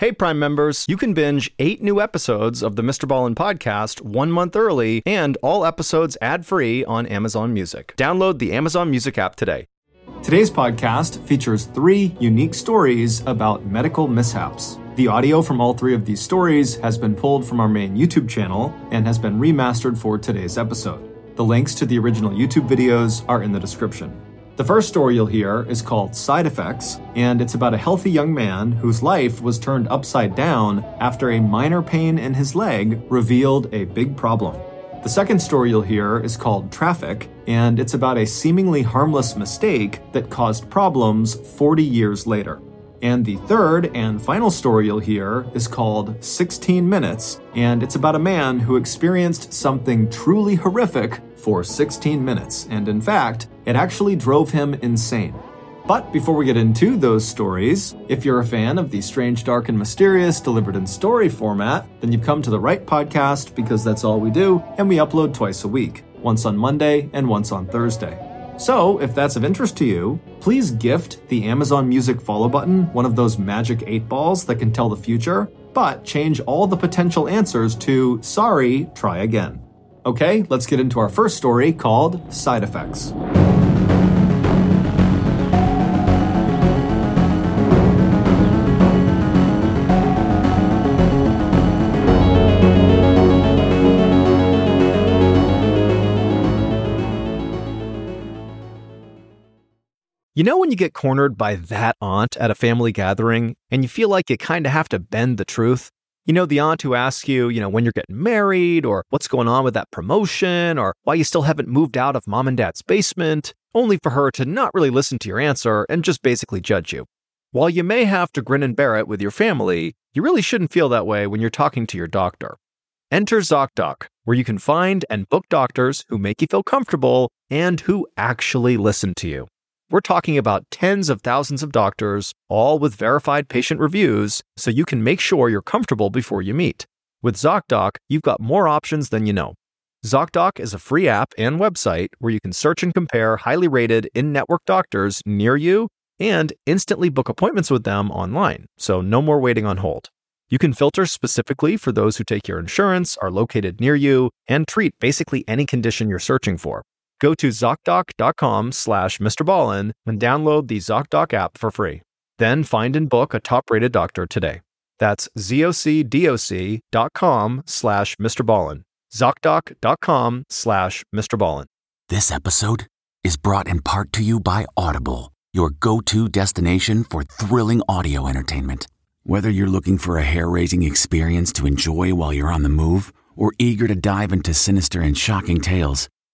Hey, Prime members, you can binge eight new episodes of the Mr. Ballen podcast one month early and all episodes ad free on Amazon Music. Download the Amazon Music app today. Today's podcast features three unique stories about medical mishaps. The audio from all three of these stories has been pulled from our main YouTube channel and has been remastered for today's episode. The links to the original YouTube videos are in the description. The first story you'll hear is called Side Effects, and it's about a healthy young man whose life was turned upside down after a minor pain in his leg revealed a big problem. The second story you'll hear is called Traffic, and it's about a seemingly harmless mistake that caused problems 40 years later. And the third and final story you'll hear is called 16 Minutes, and it's about a man who experienced something truly horrific for 16 minutes, and in fact, it actually drove him insane. But before we get into those stories, if you're a fan of the strange, dark, and mysterious delivered in story format, then you've come to the right podcast because that's all we do, and we upload twice a week, once on Monday and once on Thursday. So, if that's of interest to you, please gift the Amazon Music follow button one of those magic eight balls that can tell the future, but change all the potential answers to sorry, try again. Okay, let's get into our first story called Side Effects. You know when you get cornered by that aunt at a family gathering and you feel like you kind of have to bend the truth? You know, the aunt who asks you, you know, when you're getting married or what's going on with that promotion or why you still haven't moved out of mom and dad's basement, only for her to not really listen to your answer and just basically judge you. While you may have to grin and bear it with your family, you really shouldn't feel that way when you're talking to your doctor. Enter ZocDoc, where you can find and book doctors who make you feel comfortable and who actually listen to you. We're talking about tens of thousands of doctors, all with verified patient reviews, so you can make sure you're comfortable before you meet. With ZocDoc, you've got more options than you know. ZocDoc is a free app and website where you can search and compare highly rated in network doctors near you and instantly book appointments with them online, so no more waiting on hold. You can filter specifically for those who take your insurance, are located near you, and treat basically any condition you're searching for. Go to ZocDoc.com slash Mr. Ballen and download the ZocDoc app for free. Then find and book a top-rated doctor today. That's ZocDoc.com slash Mr. Ballen. ZocDoc.com slash Mr. Ballen. This episode is brought in part to you by Audible, your go-to destination for thrilling audio entertainment. Whether you're looking for a hair-raising experience to enjoy while you're on the move or eager to dive into sinister and shocking tales,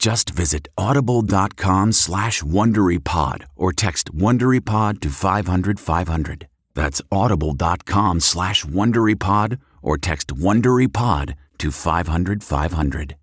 Just visit audible.com slash WonderyPod or text WonderyPod to 500, 500. That's audible.com slash WonderyPod or text WonderyPod to 500, 500.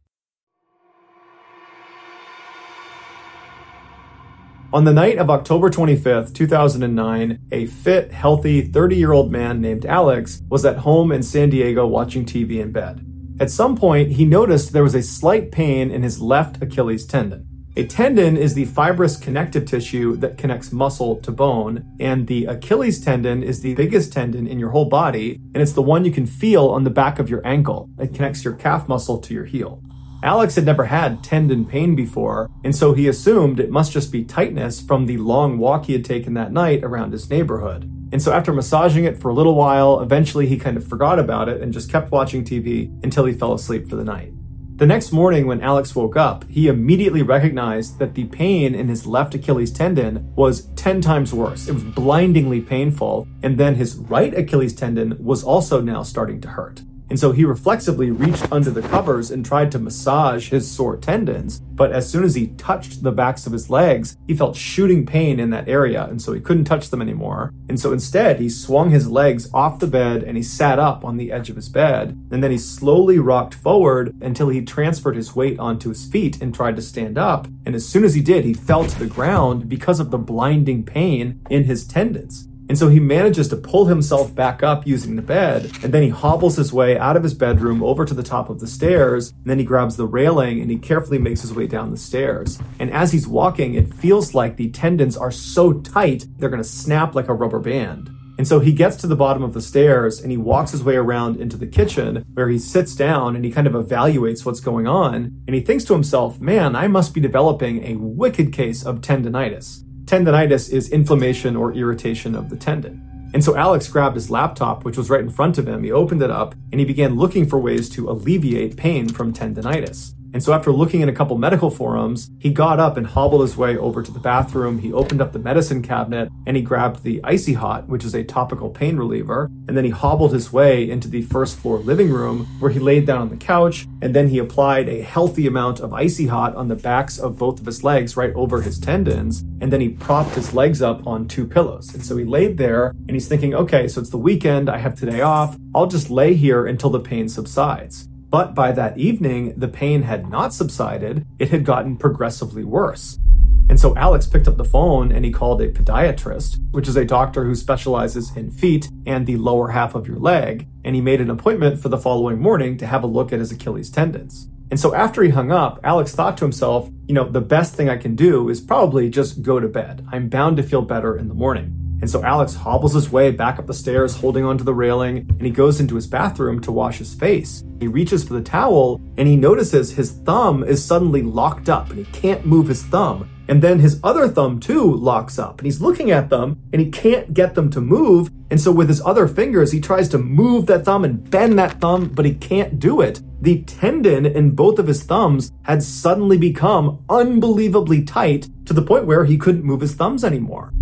On the night of October 25th, 2009, a fit, healthy 30 year old man named Alex was at home in San Diego watching TV in bed. At some point, he noticed there was a slight pain in his left Achilles tendon. A tendon is the fibrous connective tissue that connects muscle to bone, and the Achilles tendon is the biggest tendon in your whole body, and it's the one you can feel on the back of your ankle. It connects your calf muscle to your heel. Alex had never had tendon pain before, and so he assumed it must just be tightness from the long walk he had taken that night around his neighborhood. And so after massaging it for a little while, eventually he kind of forgot about it and just kept watching TV until he fell asleep for the night. The next morning, when Alex woke up, he immediately recognized that the pain in his left Achilles tendon was 10 times worse. It was blindingly painful. And then his right Achilles tendon was also now starting to hurt. And so he reflexively reached under the covers and tried to massage his sore tendons. But as soon as he touched the backs of his legs, he felt shooting pain in that area. And so he couldn't touch them anymore. And so instead, he swung his legs off the bed and he sat up on the edge of his bed. And then he slowly rocked forward until he transferred his weight onto his feet and tried to stand up. And as soon as he did, he fell to the ground because of the blinding pain in his tendons. And so he manages to pull himself back up using the bed, and then he hobbles his way out of his bedroom over to the top of the stairs, and then he grabs the railing and he carefully makes his way down the stairs. And as he's walking, it feels like the tendons are so tight, they're gonna snap like a rubber band. And so he gets to the bottom of the stairs and he walks his way around into the kitchen where he sits down and he kind of evaluates what's going on. And he thinks to himself, man, I must be developing a wicked case of tendonitis tendonitis is inflammation or irritation of the tendon. And so Alex grabbed his laptop, which was right in front of him. He opened it up and he began looking for ways to alleviate pain from tendonitis. And so after looking in a couple medical forums, he got up and hobbled his way over to the bathroom. He opened up the medicine cabinet and he grabbed the Icy Hot, which is a topical pain reliever. And then he hobbled his way into the first floor living room where he laid down on the couch. And then he applied a healthy amount of Icy Hot on the backs of both of his legs right over his tendons. And then he propped his legs up on two pillows. And so he laid there and he's thinking, okay, so it's the weekend. I have today off. I'll just lay here until the pain subsides. But by that evening, the pain had not subsided, it had gotten progressively worse. And so Alex picked up the phone and he called a podiatrist, which is a doctor who specializes in feet and the lower half of your leg, and he made an appointment for the following morning to have a look at his Achilles tendons. And so after he hung up, Alex thought to himself, you know, the best thing I can do is probably just go to bed. I'm bound to feel better in the morning. And so Alex hobbles his way back up the stairs, holding onto the railing, and he goes into his bathroom to wash his face. He reaches for the towel and he notices his thumb is suddenly locked up and he can't move his thumb. And then his other thumb too locks up and he's looking at them and he can't get them to move. And so with his other fingers, he tries to move that thumb and bend that thumb, but he can't do it. The tendon in both of his thumbs had suddenly become unbelievably tight to the point where he couldn't move his thumbs anymore.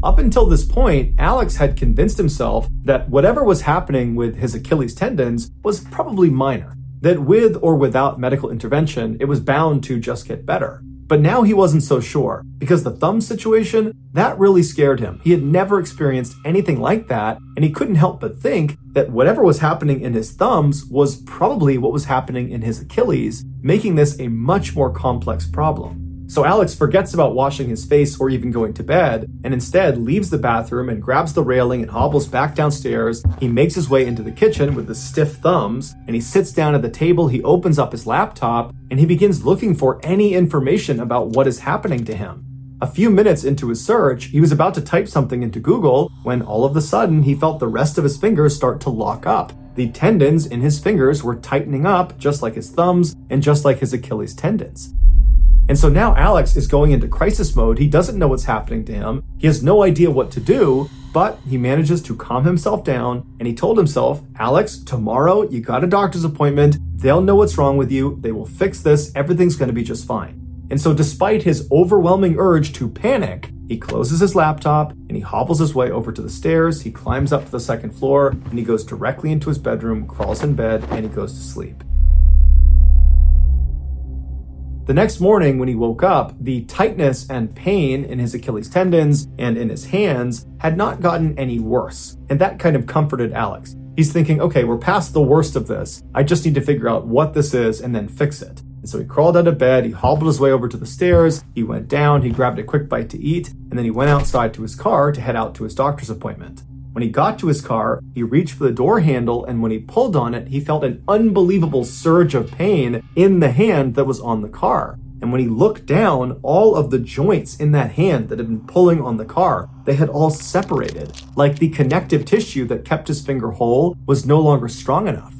Up until this point, Alex had convinced himself that whatever was happening with his Achilles tendons was probably minor, that with or without medical intervention, it was bound to just get better. But now he wasn't so sure, because the thumb situation, that really scared him. He had never experienced anything like that, and he couldn't help but think that whatever was happening in his thumbs was probably what was happening in his Achilles, making this a much more complex problem. So Alex forgets about washing his face or even going to bed, and instead leaves the bathroom and grabs the railing and hobbles back downstairs. He makes his way into the kitchen with the stiff thumbs, and he sits down at the table. He opens up his laptop, and he begins looking for any information about what is happening to him. A few minutes into his search, he was about to type something into Google when all of a sudden he felt the rest of his fingers start to lock up. The tendons in his fingers were tightening up just like his thumbs and just like his Achilles tendons. And so now Alex is going into crisis mode. He doesn't know what's happening to him. He has no idea what to do, but he manages to calm himself down and he told himself, Alex, tomorrow you got a doctor's appointment. They'll know what's wrong with you. They will fix this. Everything's going to be just fine. And so, despite his overwhelming urge to panic, he closes his laptop and he hobbles his way over to the stairs. He climbs up to the second floor and he goes directly into his bedroom, crawls in bed, and he goes to sleep. The next morning, when he woke up, the tightness and pain in his Achilles tendons and in his hands had not gotten any worse. And that kind of comforted Alex. He's thinking, okay, we're past the worst of this. I just need to figure out what this is and then fix it. And so he crawled out of bed, he hobbled his way over to the stairs, he went down, he grabbed a quick bite to eat, and then he went outside to his car to head out to his doctor's appointment. When he got to his car, he reached for the door handle, and when he pulled on it, he felt an unbelievable surge of pain in the hand that was on the car. And when he looked down, all of the joints in that hand that had been pulling on the car, they had all separated. Like the connective tissue that kept his finger whole was no longer strong enough.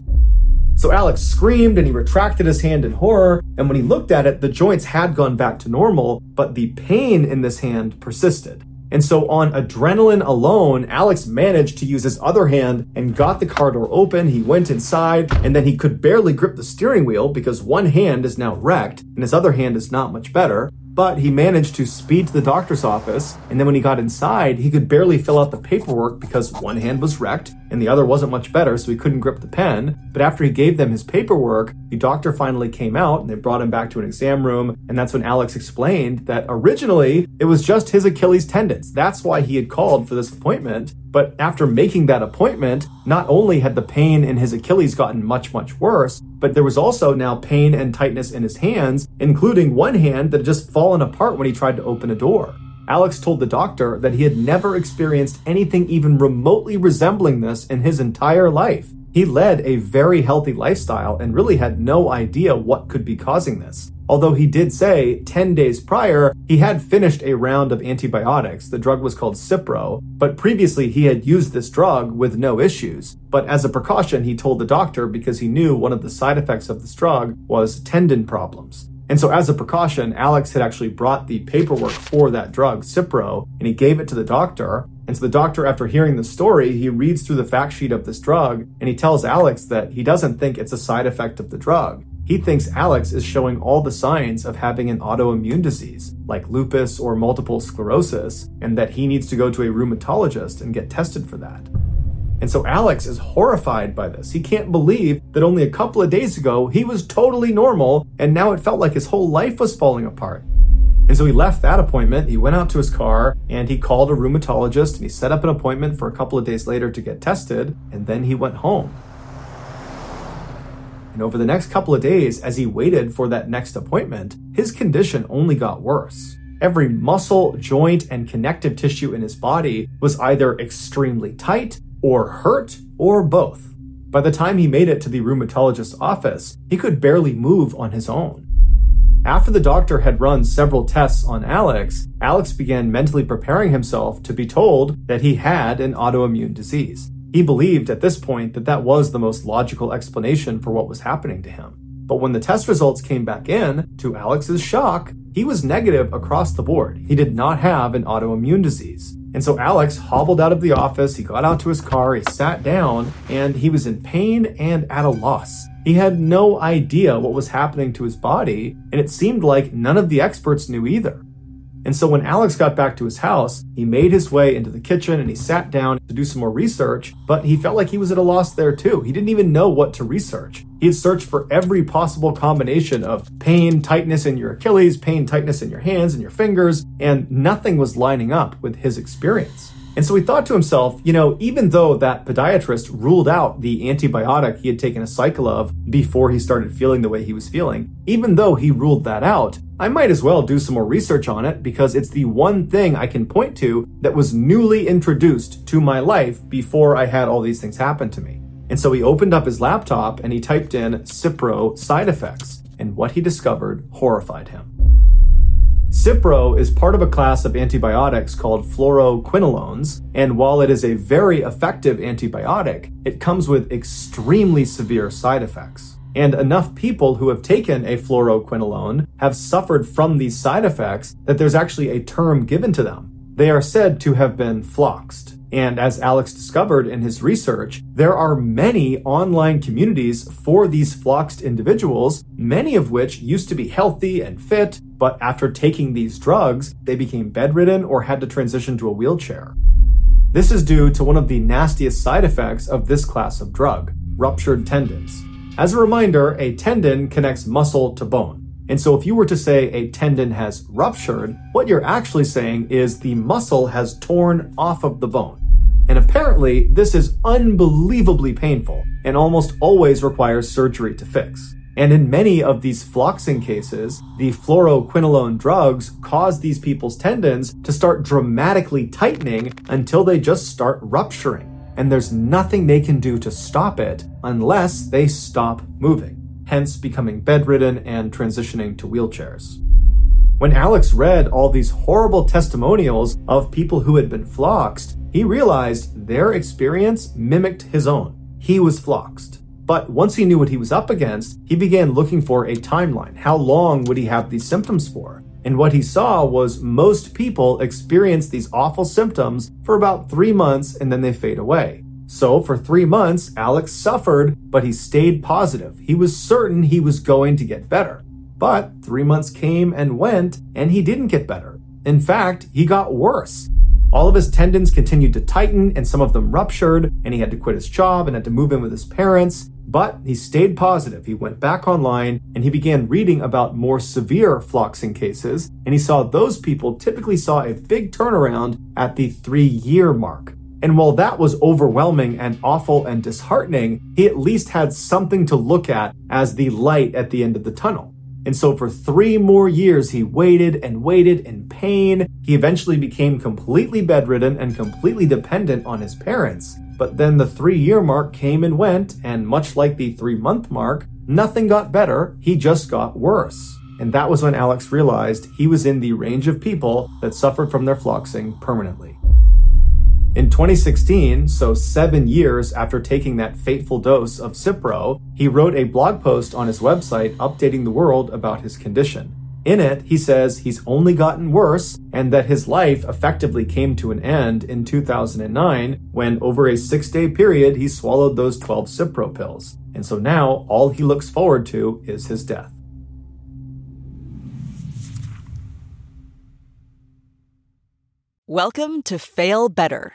So Alex screamed and he retracted his hand in horror. And when he looked at it, the joints had gone back to normal, but the pain in this hand persisted. And so on adrenaline alone, Alex managed to use his other hand and got the car door open. He went inside and then he could barely grip the steering wheel because one hand is now wrecked and his other hand is not much better. But he managed to speed to the doctor's office. And then when he got inside, he could barely fill out the paperwork because one hand was wrecked and the other wasn't much better, so he couldn't grip the pen. But after he gave them his paperwork, the doctor finally came out and they brought him back to an exam room. And that's when Alex explained that originally it was just his Achilles tendons. That's why he had called for this appointment. But after making that appointment, not only had the pain in his Achilles gotten much, much worse, but there was also now pain and tightness in his hands, including one hand that had just fallen apart when he tried to open a door. Alex told the doctor that he had never experienced anything even remotely resembling this in his entire life. He led a very healthy lifestyle and really had no idea what could be causing this. Although he did say 10 days prior, he had finished a round of antibiotics. The drug was called Cipro, but previously he had used this drug with no issues. But as a precaution, he told the doctor because he knew one of the side effects of this drug was tendon problems. And so, as a precaution, Alex had actually brought the paperwork for that drug, Cipro, and he gave it to the doctor. And so, the doctor, after hearing the story, he reads through the fact sheet of this drug and he tells Alex that he doesn't think it's a side effect of the drug. He thinks Alex is showing all the signs of having an autoimmune disease, like lupus or multiple sclerosis, and that he needs to go to a rheumatologist and get tested for that. And so Alex is horrified by this. He can't believe that only a couple of days ago he was totally normal, and now it felt like his whole life was falling apart. And so he left that appointment, he went out to his car, and he called a rheumatologist and he set up an appointment for a couple of days later to get tested, and then he went home. And over the next couple of days, as he waited for that next appointment, his condition only got worse. Every muscle, joint, and connective tissue in his body was either extremely tight or hurt or both. By the time he made it to the rheumatologist's office, he could barely move on his own. After the doctor had run several tests on Alex, Alex began mentally preparing himself to be told that he had an autoimmune disease. He believed at this point that that was the most logical explanation for what was happening to him. But when the test results came back in, to Alex's shock, he was negative across the board. He did not have an autoimmune disease. And so Alex hobbled out of the office, he got out to his car, he sat down, and he was in pain and at a loss. He had no idea what was happening to his body, and it seemed like none of the experts knew either. And so when Alex got back to his house, he made his way into the kitchen and he sat down to do some more research, but he felt like he was at a loss there too. He didn't even know what to research. He had searched for every possible combination of pain, tightness in your Achilles, pain, tightness in your hands and your fingers, and nothing was lining up with his experience. And so he thought to himself, you know, even though that podiatrist ruled out the antibiotic he had taken a cycle of before he started feeling the way he was feeling, even though he ruled that out, I might as well do some more research on it because it's the one thing I can point to that was newly introduced to my life before I had all these things happen to me. And so he opened up his laptop and he typed in Cipro side effects, and what he discovered horrified him. Cipro is part of a class of antibiotics called fluoroquinolones, and while it is a very effective antibiotic, it comes with extremely severe side effects. And enough people who have taken a fluoroquinolone have suffered from these side effects that there's actually a term given to them. They are said to have been floxed. And as Alex discovered in his research, there are many online communities for these floxed individuals, many of which used to be healthy and fit, but after taking these drugs, they became bedridden or had to transition to a wheelchair. This is due to one of the nastiest side effects of this class of drug ruptured tendons. As a reminder, a tendon connects muscle to bone. And so if you were to say a tendon has ruptured, what you're actually saying is the muscle has torn off of the bone. And apparently, this is unbelievably painful and almost always requires surgery to fix. And in many of these floxing cases, the fluoroquinolone drugs cause these people's tendons to start dramatically tightening until they just start rupturing. And there's nothing they can do to stop it unless they stop moving, hence becoming bedridden and transitioning to wheelchairs. When Alex read all these horrible testimonials of people who had been floxed, he realized their experience mimicked his own. He was floxed. But once he knew what he was up against, he began looking for a timeline. How long would he have these symptoms for? And what he saw was most people experience these awful symptoms for about three months and then they fade away. So for three months, Alex suffered, but he stayed positive. He was certain he was going to get better. But three months came and went, and he didn't get better. In fact, he got worse. All of his tendons continued to tighten and some of them ruptured, and he had to quit his job and had to move in with his parents. But he stayed positive. He went back online and he began reading about more severe floxing cases, and he saw those people typically saw a big turnaround at the three year mark. And while that was overwhelming and awful and disheartening, he at least had something to look at as the light at the end of the tunnel. And so for three more years, he waited and waited in pain. He eventually became completely bedridden and completely dependent on his parents. But then the three year mark came and went, and much like the three month mark, nothing got better, he just got worse. And that was when Alex realized he was in the range of people that suffered from their floxing permanently. In 2016, so seven years after taking that fateful dose of Cipro, he wrote a blog post on his website updating the world about his condition. In it, he says he's only gotten worse and that his life effectively came to an end in 2009 when, over a six day period, he swallowed those 12 Cipro pills. And so now all he looks forward to is his death. Welcome to Fail Better,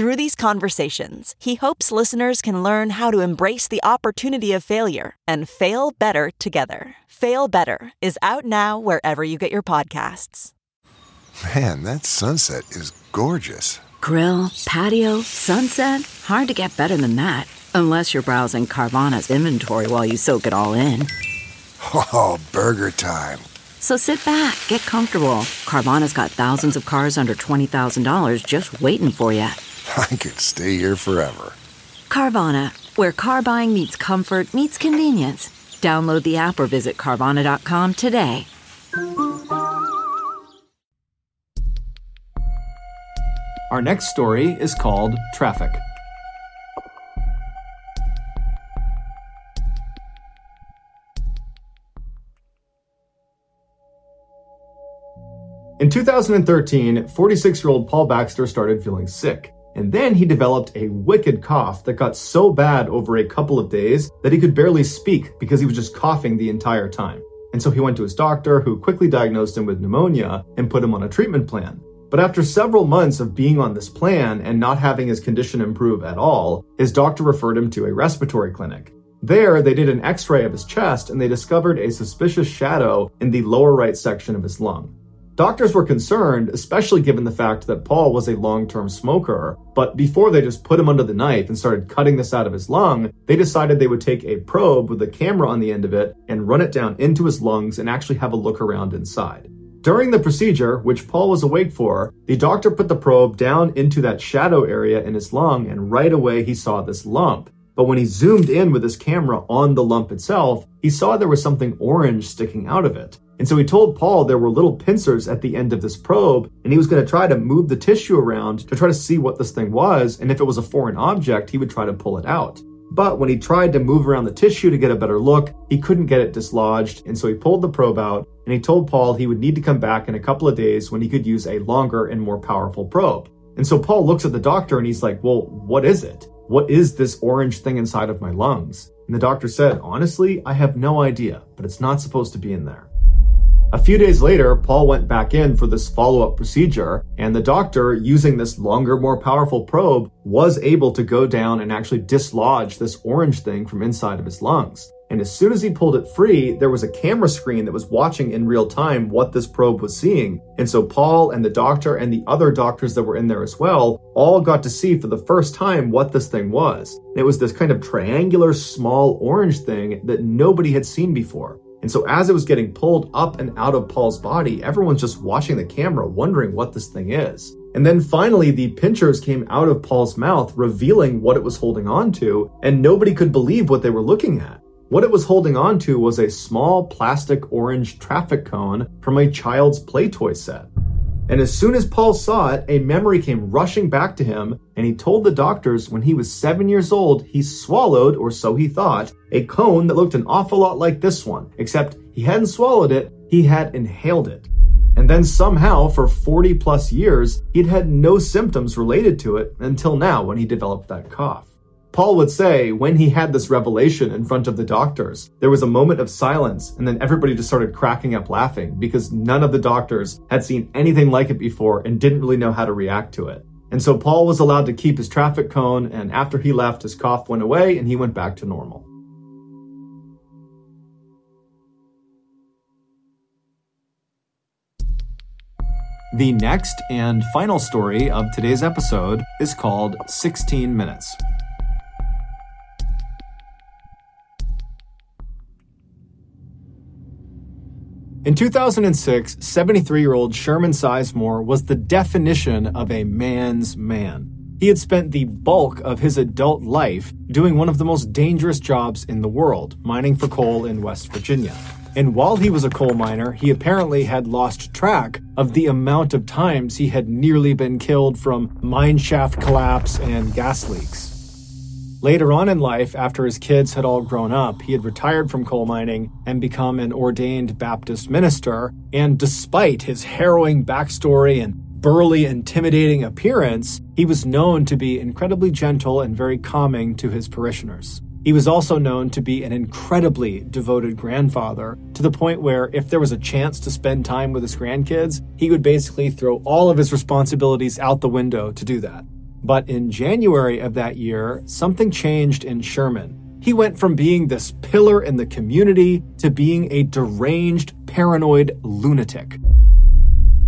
Through these conversations, he hopes listeners can learn how to embrace the opportunity of failure and fail better together. Fail Better is out now wherever you get your podcasts. Man, that sunset is gorgeous. Grill, patio, sunset. Hard to get better than that. Unless you're browsing Carvana's inventory while you soak it all in. Oh, burger time. So sit back, get comfortable. Carvana's got thousands of cars under $20,000 just waiting for you. I could stay here forever. Carvana, where car buying meets comfort, meets convenience. Download the app or visit Carvana.com today. Our next story is called Traffic. In 2013, 46 year old Paul Baxter started feeling sick. And then he developed a wicked cough that got so bad over a couple of days that he could barely speak because he was just coughing the entire time. And so he went to his doctor, who quickly diagnosed him with pneumonia and put him on a treatment plan. But after several months of being on this plan and not having his condition improve at all, his doctor referred him to a respiratory clinic. There, they did an x ray of his chest and they discovered a suspicious shadow in the lower right section of his lung. Doctors were concerned, especially given the fact that Paul was a long term smoker, but before they just put him under the knife and started cutting this out of his lung, they decided they would take a probe with a camera on the end of it and run it down into his lungs and actually have a look around inside. During the procedure, which Paul was awake for, the doctor put the probe down into that shadow area in his lung, and right away he saw this lump. But when he zoomed in with his camera on the lump itself, he saw there was something orange sticking out of it. And so he told Paul there were little pincers at the end of this probe, and he was going to try to move the tissue around to try to see what this thing was, and if it was a foreign object, he would try to pull it out. But when he tried to move around the tissue to get a better look, he couldn't get it dislodged, and so he pulled the probe out, and he told Paul he would need to come back in a couple of days when he could use a longer and more powerful probe. And so Paul looks at the doctor and he's like, Well, what is it? What is this orange thing inside of my lungs? And the doctor said, Honestly, I have no idea, but it's not supposed to be in there. A few days later, Paul went back in for this follow up procedure, and the doctor, using this longer, more powerful probe, was able to go down and actually dislodge this orange thing from inside of his lungs. And as soon as he pulled it free, there was a camera screen that was watching in real time what this probe was seeing. And so Paul and the doctor and the other doctors that were in there as well all got to see for the first time what this thing was. It was this kind of triangular, small orange thing that nobody had seen before. And so as it was getting pulled up and out of Paul's body, everyone's just watching the camera, wondering what this thing is. And then finally, the pinchers came out of Paul's mouth, revealing what it was holding on to, and nobody could believe what they were looking at. What it was holding on to was a small plastic orange traffic cone from a child's play toy set. And as soon as Paul saw it, a memory came rushing back to him, and he told the doctors when he was seven years old, he swallowed, or so he thought, a cone that looked an awful lot like this one, except he hadn't swallowed it, he had inhaled it. And then somehow, for 40 plus years, he'd had no symptoms related to it until now when he developed that cough. Paul would say when he had this revelation in front of the doctors, there was a moment of silence, and then everybody just started cracking up laughing because none of the doctors had seen anything like it before and didn't really know how to react to it. And so Paul was allowed to keep his traffic cone, and after he left, his cough went away and he went back to normal. The next and final story of today's episode is called 16 Minutes. In 2006, 73 year old Sherman Sizemore was the definition of a man's man. He had spent the bulk of his adult life doing one of the most dangerous jobs in the world, mining for coal in West Virginia. And while he was a coal miner, he apparently had lost track of the amount of times he had nearly been killed from mine shaft collapse and gas leaks. Later on in life, after his kids had all grown up, he had retired from coal mining and become an ordained Baptist minister. And despite his harrowing backstory and burly, intimidating appearance, he was known to be incredibly gentle and very calming to his parishioners. He was also known to be an incredibly devoted grandfather, to the point where if there was a chance to spend time with his grandkids, he would basically throw all of his responsibilities out the window to do that. But in January of that year, something changed in Sherman. He went from being this pillar in the community to being a deranged, paranoid lunatic.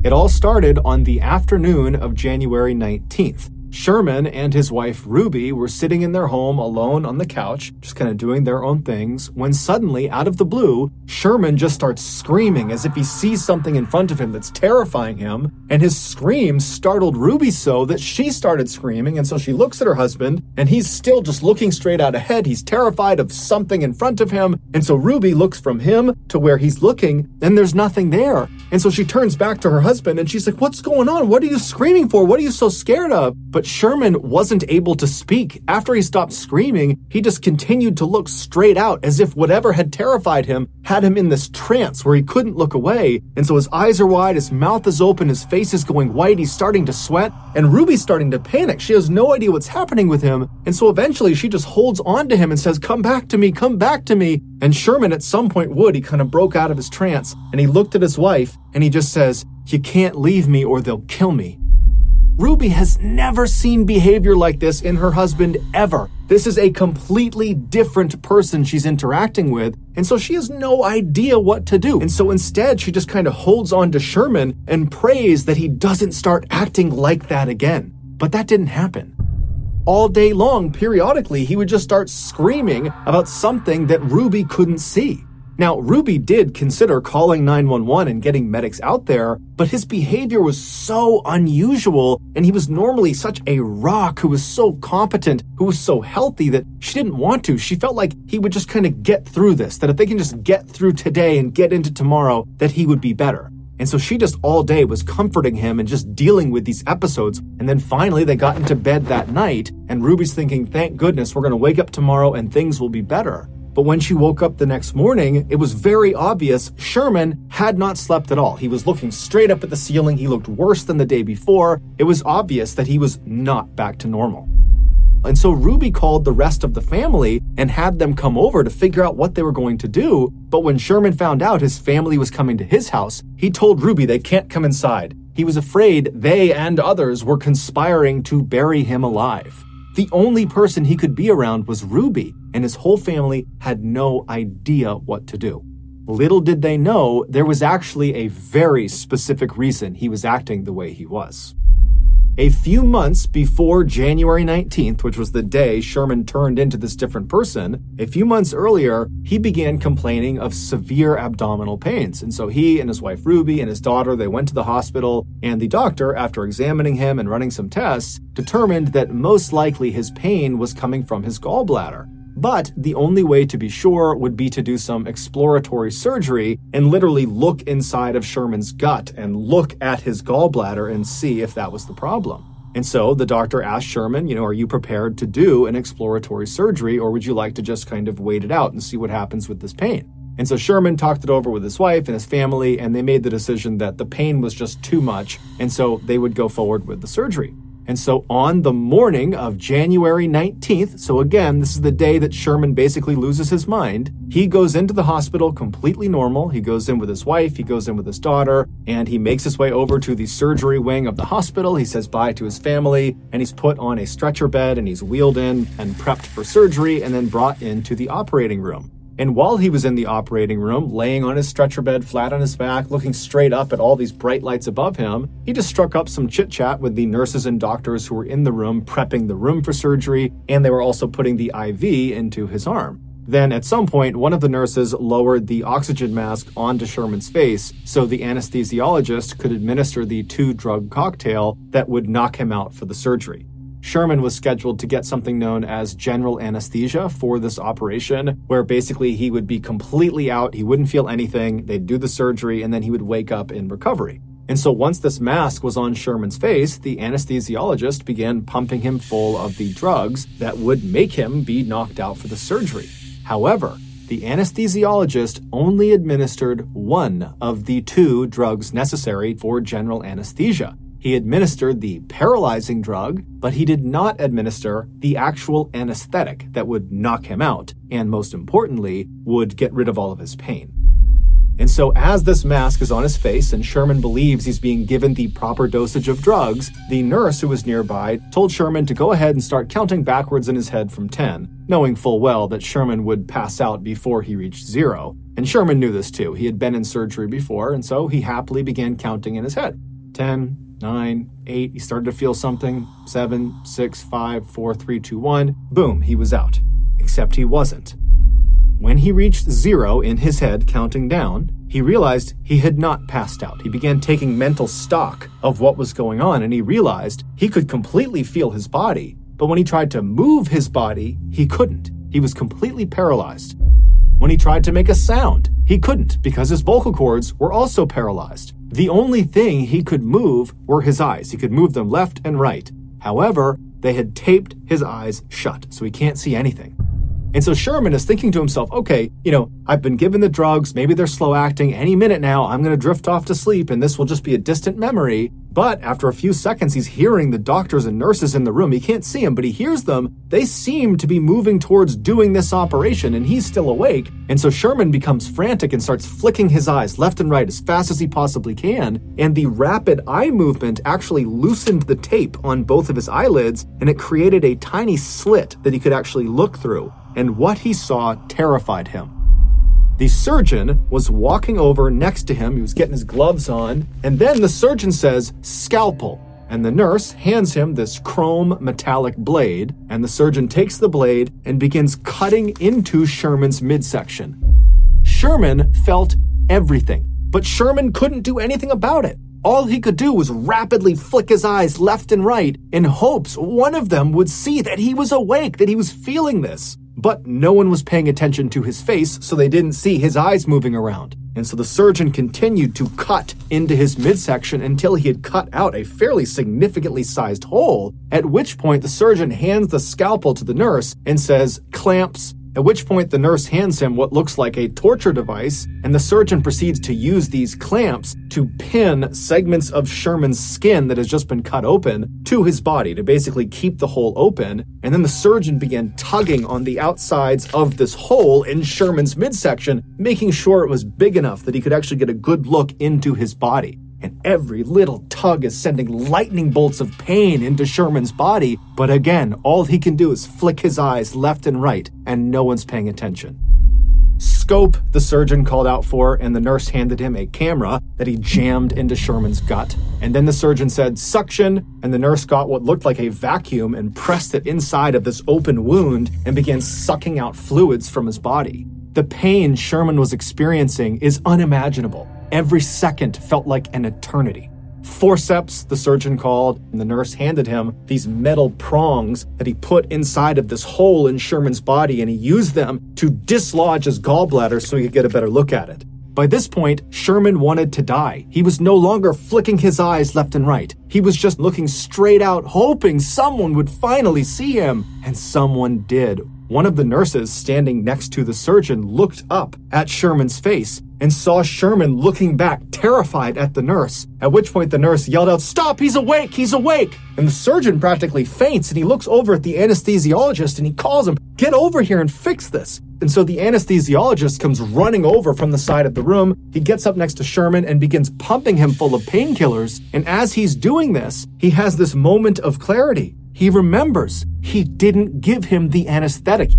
It all started on the afternoon of January 19th. Sherman and his wife Ruby were sitting in their home alone on the couch, just kind of doing their own things, when suddenly, out of the blue, Sherman just starts screaming as if he sees something in front of him that's terrifying him. And his scream startled Ruby so that she started screaming. And so she looks at her husband, and he's still just looking straight out ahead. He's terrified of something in front of him. And so Ruby looks from him to where he's looking, and there's nothing there. And so she turns back to her husband and she's like, What's going on? What are you screaming for? What are you so scared of? But but Sherman wasn't able to speak. After he stopped screaming, he just continued to look straight out as if whatever had terrified him had him in this trance where he couldn't look away. And so his eyes are wide, his mouth is open, his face is going white, he's starting to sweat, and Ruby's starting to panic. She has no idea what's happening with him. And so eventually she just holds on to him and says, Come back to me, come back to me. And Sherman at some point would. He kind of broke out of his trance and he looked at his wife and he just says, You can't leave me or they'll kill me. Ruby has never seen behavior like this in her husband ever. This is a completely different person she's interacting with, and so she has no idea what to do. And so instead, she just kind of holds on to Sherman and prays that he doesn't start acting like that again. But that didn't happen. All day long, periodically, he would just start screaming about something that Ruby couldn't see. Now, Ruby did consider calling 911 and getting medics out there, but his behavior was so unusual, and he was normally such a rock who was so competent, who was so healthy that she didn't want to. She felt like he would just kind of get through this, that if they can just get through today and get into tomorrow, that he would be better. And so she just all day was comforting him and just dealing with these episodes. And then finally they got into bed that night, and Ruby's thinking, thank goodness we're going to wake up tomorrow and things will be better. But when she woke up the next morning, it was very obvious Sherman had not slept at all. He was looking straight up at the ceiling. He looked worse than the day before. It was obvious that he was not back to normal. And so Ruby called the rest of the family and had them come over to figure out what they were going to do. But when Sherman found out his family was coming to his house, he told Ruby they can't come inside. He was afraid they and others were conspiring to bury him alive. The only person he could be around was Ruby, and his whole family had no idea what to do. Little did they know there was actually a very specific reason he was acting the way he was. A few months before January 19th, which was the day Sherman turned into this different person, a few months earlier, he began complaining of severe abdominal pains. And so he and his wife Ruby and his daughter, they went to the hospital, and the doctor, after examining him and running some tests, determined that most likely his pain was coming from his gallbladder. But the only way to be sure would be to do some exploratory surgery and literally look inside of Sherman's gut and look at his gallbladder and see if that was the problem. And so the doctor asked Sherman, you know, are you prepared to do an exploratory surgery or would you like to just kind of wait it out and see what happens with this pain? And so Sherman talked it over with his wife and his family, and they made the decision that the pain was just too much, and so they would go forward with the surgery. And so on the morning of January 19th, so again, this is the day that Sherman basically loses his mind, he goes into the hospital completely normal. He goes in with his wife, he goes in with his daughter, and he makes his way over to the surgery wing of the hospital. He says bye to his family, and he's put on a stretcher bed and he's wheeled in and prepped for surgery and then brought into the operating room. And while he was in the operating room, laying on his stretcher bed flat on his back, looking straight up at all these bright lights above him, he just struck up some chit chat with the nurses and doctors who were in the room prepping the room for surgery, and they were also putting the IV into his arm. Then, at some point, one of the nurses lowered the oxygen mask onto Sherman's face so the anesthesiologist could administer the two drug cocktail that would knock him out for the surgery. Sherman was scheduled to get something known as general anesthesia for this operation, where basically he would be completely out, he wouldn't feel anything, they'd do the surgery, and then he would wake up in recovery. And so once this mask was on Sherman's face, the anesthesiologist began pumping him full of the drugs that would make him be knocked out for the surgery. However, the anesthesiologist only administered one of the two drugs necessary for general anesthesia. He administered the paralyzing drug, but he did not administer the actual anesthetic that would knock him out, and most importantly, would get rid of all of his pain. And so, as this mask is on his face and Sherman believes he's being given the proper dosage of drugs, the nurse who was nearby told Sherman to go ahead and start counting backwards in his head from 10, knowing full well that Sherman would pass out before he reached zero. And Sherman knew this too. He had been in surgery before, and so he happily began counting in his head 10, nine, eight. He started to feel something. Seven, six, five, four, three, two, one. Boom, he was out. Except he wasn't. When he reached zero in his head, counting down, he realized he had not passed out. He began taking mental stock of what was going on, and he realized he could completely feel his body. But when he tried to move his body, he couldn't. He was completely paralyzed. When he tried to make a sound, he couldn't because his vocal cords were also paralyzed. The only thing he could move were his eyes. He could move them left and right. However, they had taped his eyes shut, so he can't see anything. And so Sherman is thinking to himself, okay, you know, I've been given the drugs, maybe they're slow acting. Any minute now, I'm going to drift off to sleep and this will just be a distant memory. But after a few seconds, he's hearing the doctors and nurses in the room. He can't see them, but he hears them. They seem to be moving towards doing this operation, and he's still awake. And so Sherman becomes frantic and starts flicking his eyes left and right as fast as he possibly can. And the rapid eye movement actually loosened the tape on both of his eyelids, and it created a tiny slit that he could actually look through and what he saw terrified him. The surgeon was walking over next to him. He was getting his gloves on. And then the surgeon says, Scalpel. And the nurse hands him this chrome metallic blade. And the surgeon takes the blade and begins cutting into Sherman's midsection. Sherman felt everything, but Sherman couldn't do anything about it. All he could do was rapidly flick his eyes left and right in hopes one of them would see that he was awake, that he was feeling this. But no one was paying attention to his face, so they didn't see his eyes moving around. And so the surgeon continued to cut into his midsection until he had cut out a fairly significantly sized hole, at which point the surgeon hands the scalpel to the nurse and says, Clamps, at which point the nurse hands him what looks like a torture device, and the surgeon proceeds to use these clamps to pin segments of Sherman's skin that has just been cut open to his body to basically keep the hole open. And then the surgeon began tugging on the outsides of this hole in Sherman's midsection, making sure it was big enough that he could actually get a good look into his body and every little tug is sending lightning bolts of pain into Sherman's body. But again, all he can do is flick his eyes left and right, and no one's paying attention. Scope, the surgeon called out for, and the nurse handed him a camera that he jammed into Sherman's gut. And then the surgeon said, Suction, and the nurse got what looked like a vacuum and pressed it inside of this open wound and began sucking out fluids from his body. The pain Sherman was experiencing is unimaginable. Every second felt like an eternity. Forceps, the surgeon called, and the nurse handed him these metal prongs that he put inside of this hole in Sherman's body, and he used them to dislodge his gallbladder so he could get a better look at it. By this point, Sherman wanted to die. He was no longer flicking his eyes left and right. He was just looking straight out, hoping someone would finally see him. And someone did. One of the nurses standing next to the surgeon looked up at Sherman's face and saw Sherman looking back, terrified at the nurse. At which point the nurse yelled out, Stop, he's awake, he's awake! And the surgeon practically faints and he looks over at the anesthesiologist and he calls him, Get over here and fix this. And so the anesthesiologist comes running over from the side of the room. He gets up next to Sherman and begins pumping him full of painkillers. And as he's doing this, he has this moment of clarity. He remembers he didn't give him the anesthetic.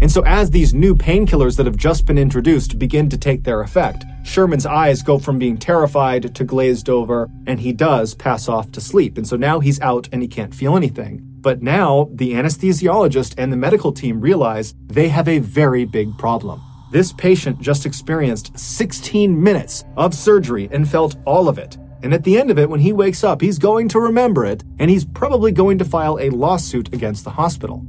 And so, as these new painkillers that have just been introduced begin to take their effect, Sherman's eyes go from being terrified to glazed over, and he does pass off to sleep. And so now he's out and he can't feel anything. But now the anesthesiologist and the medical team realize they have a very big problem. This patient just experienced 16 minutes of surgery and felt all of it. And at the end of it, when he wakes up, he's going to remember it, and he's probably going to file a lawsuit against the hospital.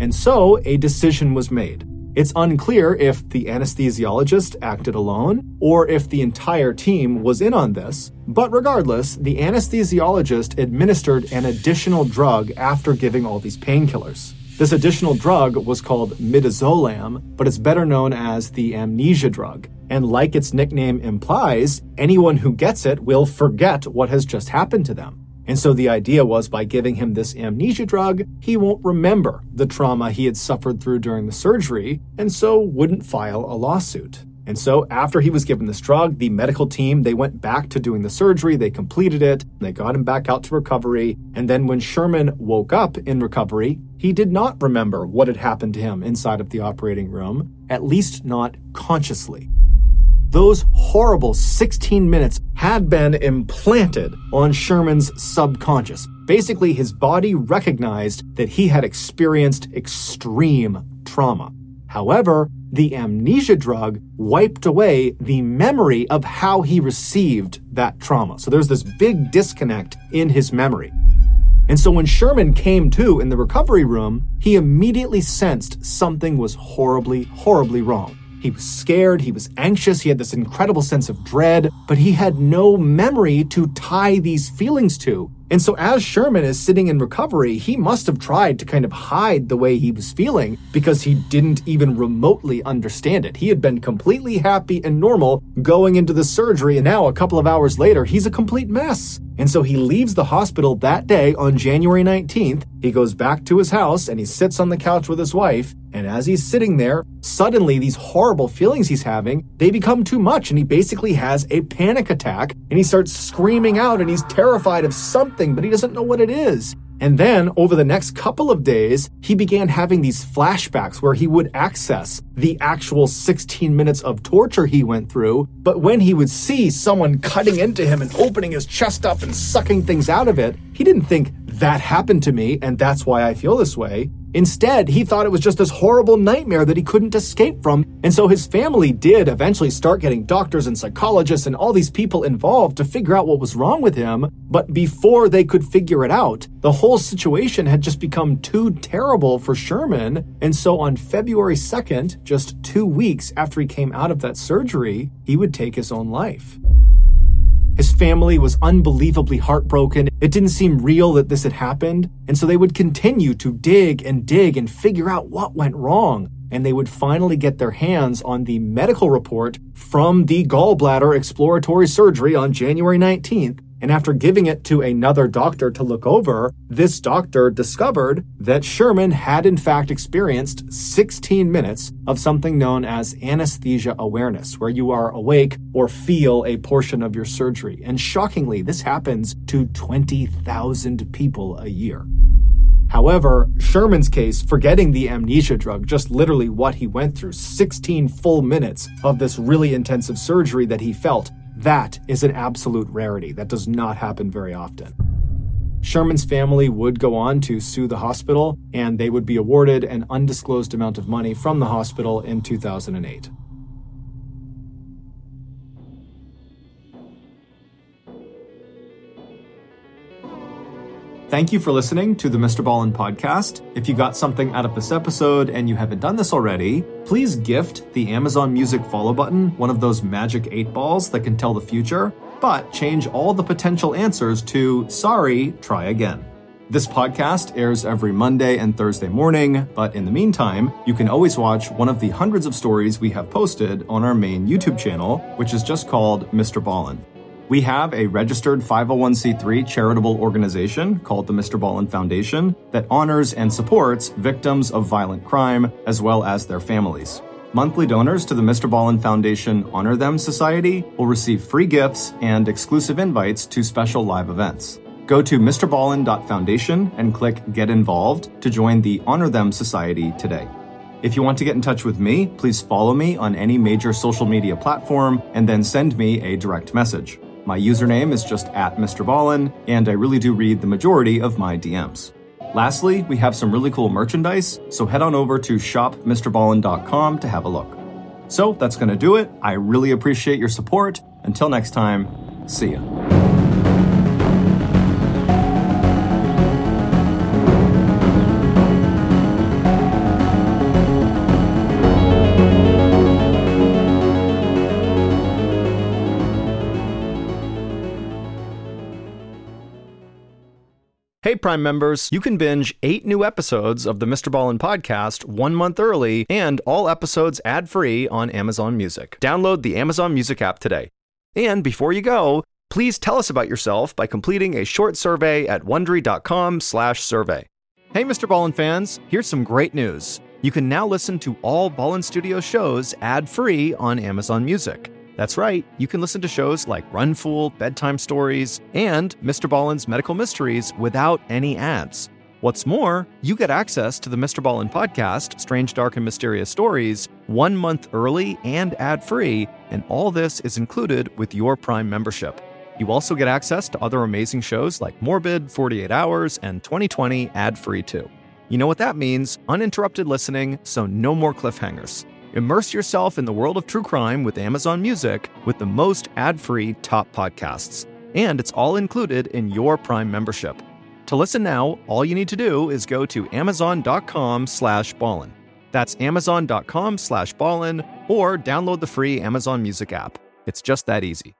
And so a decision was made. It's unclear if the anesthesiologist acted alone or if the entire team was in on this, but regardless, the anesthesiologist administered an additional drug after giving all these painkillers. This additional drug was called midazolam, but it's better known as the amnesia drug. And like its nickname implies, anyone who gets it will forget what has just happened to them. And so the idea was by giving him this amnesia drug, he won't remember the trauma he had suffered through during the surgery, and so wouldn't file a lawsuit. And so after he was given this drug, the medical team, they went back to doing the surgery, they completed it, they got him back out to recovery, and then when Sherman woke up in recovery, he did not remember what had happened to him inside of the operating room, at least not consciously those horrible 16 minutes had been implanted on Sherman's subconscious. Basically, his body recognized that he had experienced extreme trauma. However, the amnesia drug wiped away the memory of how he received that trauma. So there's this big disconnect in his memory. And so when Sherman came to in the recovery room, he immediately sensed something was horribly, horribly wrong. He was scared, he was anxious, he had this incredible sense of dread, but he had no memory to tie these feelings to. And so, as Sherman is sitting in recovery, he must have tried to kind of hide the way he was feeling because he didn't even remotely understand it. He had been completely happy and normal going into the surgery, and now, a couple of hours later, he's a complete mess. And so he leaves the hospital that day on January 19th. He goes back to his house and he sits on the couch with his wife. And as he's sitting there, suddenly these horrible feelings he's having, they become too much and he basically has a panic attack and he starts screaming out and he's terrified of something, but he doesn't know what it is. And then, over the next couple of days, he began having these flashbacks where he would access the actual 16 minutes of torture he went through. But when he would see someone cutting into him and opening his chest up and sucking things out of it, he didn't think, that happened to me and that's why I feel this way. Instead, he thought it was just this horrible nightmare that he couldn't escape from. And so his family did eventually start getting doctors and psychologists and all these people involved to figure out what was wrong with him. But before they could figure it out, the whole situation had just become too terrible for Sherman. And so on February 2nd, just two weeks after he came out of that surgery, he would take his own life. His family was unbelievably heartbroken. It didn't seem real that this had happened, and so they would continue to dig and dig and figure out what went wrong. And they would finally get their hands on the medical report from the gallbladder exploratory surgery on January 19th and after giving it to another doctor to look over, this doctor discovered that Sherman had in fact experienced 16 minutes of something known as anesthesia awareness, where you are awake or feel a portion of your surgery. And shockingly, this happens to 20,000 people a year. However, Sherman's case, forgetting the amnesia drug, just literally what he went through 16 full minutes of this really intensive surgery that he felt, that is an absolute rarity. That does not happen very often. Sherman's family would go on to sue the hospital, and they would be awarded an undisclosed amount of money from the hospital in 2008. Thank you for listening to the Mr. Ballen podcast. If you got something out of this episode and you haven't done this already, please gift the Amazon Music follow button one of those magic eight balls that can tell the future, but change all the potential answers to sorry, try again. This podcast airs every Monday and Thursday morning, but in the meantime, you can always watch one of the hundreds of stories we have posted on our main YouTube channel, which is just called Mr. Ballen. We have a registered 501c3 charitable organization called the Mr. Ballen Foundation that honors and supports victims of violent crime as well as their families. Monthly donors to the Mr. Ballen Foundation Honor Them Society will receive free gifts and exclusive invites to special live events. Go to mrballen.foundation and click Get Involved to join the Honor Them Society today. If you want to get in touch with me, please follow me on any major social media platform and then send me a direct message. My username is just at Mr. Ballen, and I really do read the majority of my DMs. Lastly, we have some really cool merchandise, so head on over to shopmrballen.com to have a look. So that's going to do it. I really appreciate your support. Until next time, see ya. Hey, Prime members, you can binge eight new episodes of the Mr. Ballen podcast one month early and all episodes ad free on Amazon Music. Download the Amazon Music app today. And before you go, please tell us about yourself by completing a short survey at wondery.com/slash survey. Hey, Mr. Ballen fans, here's some great news. You can now listen to all Ballen Studio shows ad free on Amazon Music. That's right, you can listen to shows like Run Fool, Bedtime Stories, and Mr. Ballen's Medical Mysteries without any ads. What's more, you get access to the Mr. Ballen podcast, Strange, Dark, and Mysterious Stories, one month early and ad free, and all this is included with your Prime membership. You also get access to other amazing shows like Morbid, 48 Hours, and 2020 ad free too. You know what that means uninterrupted listening, so no more cliffhangers. Immerse yourself in the world of true crime with Amazon Music with the most ad-free top podcasts. And it's all included in your Prime membership. To listen now, all you need to do is go to amazon.com slash ballen. That's amazon.com slash ballen or download the free Amazon Music app. It's just that easy.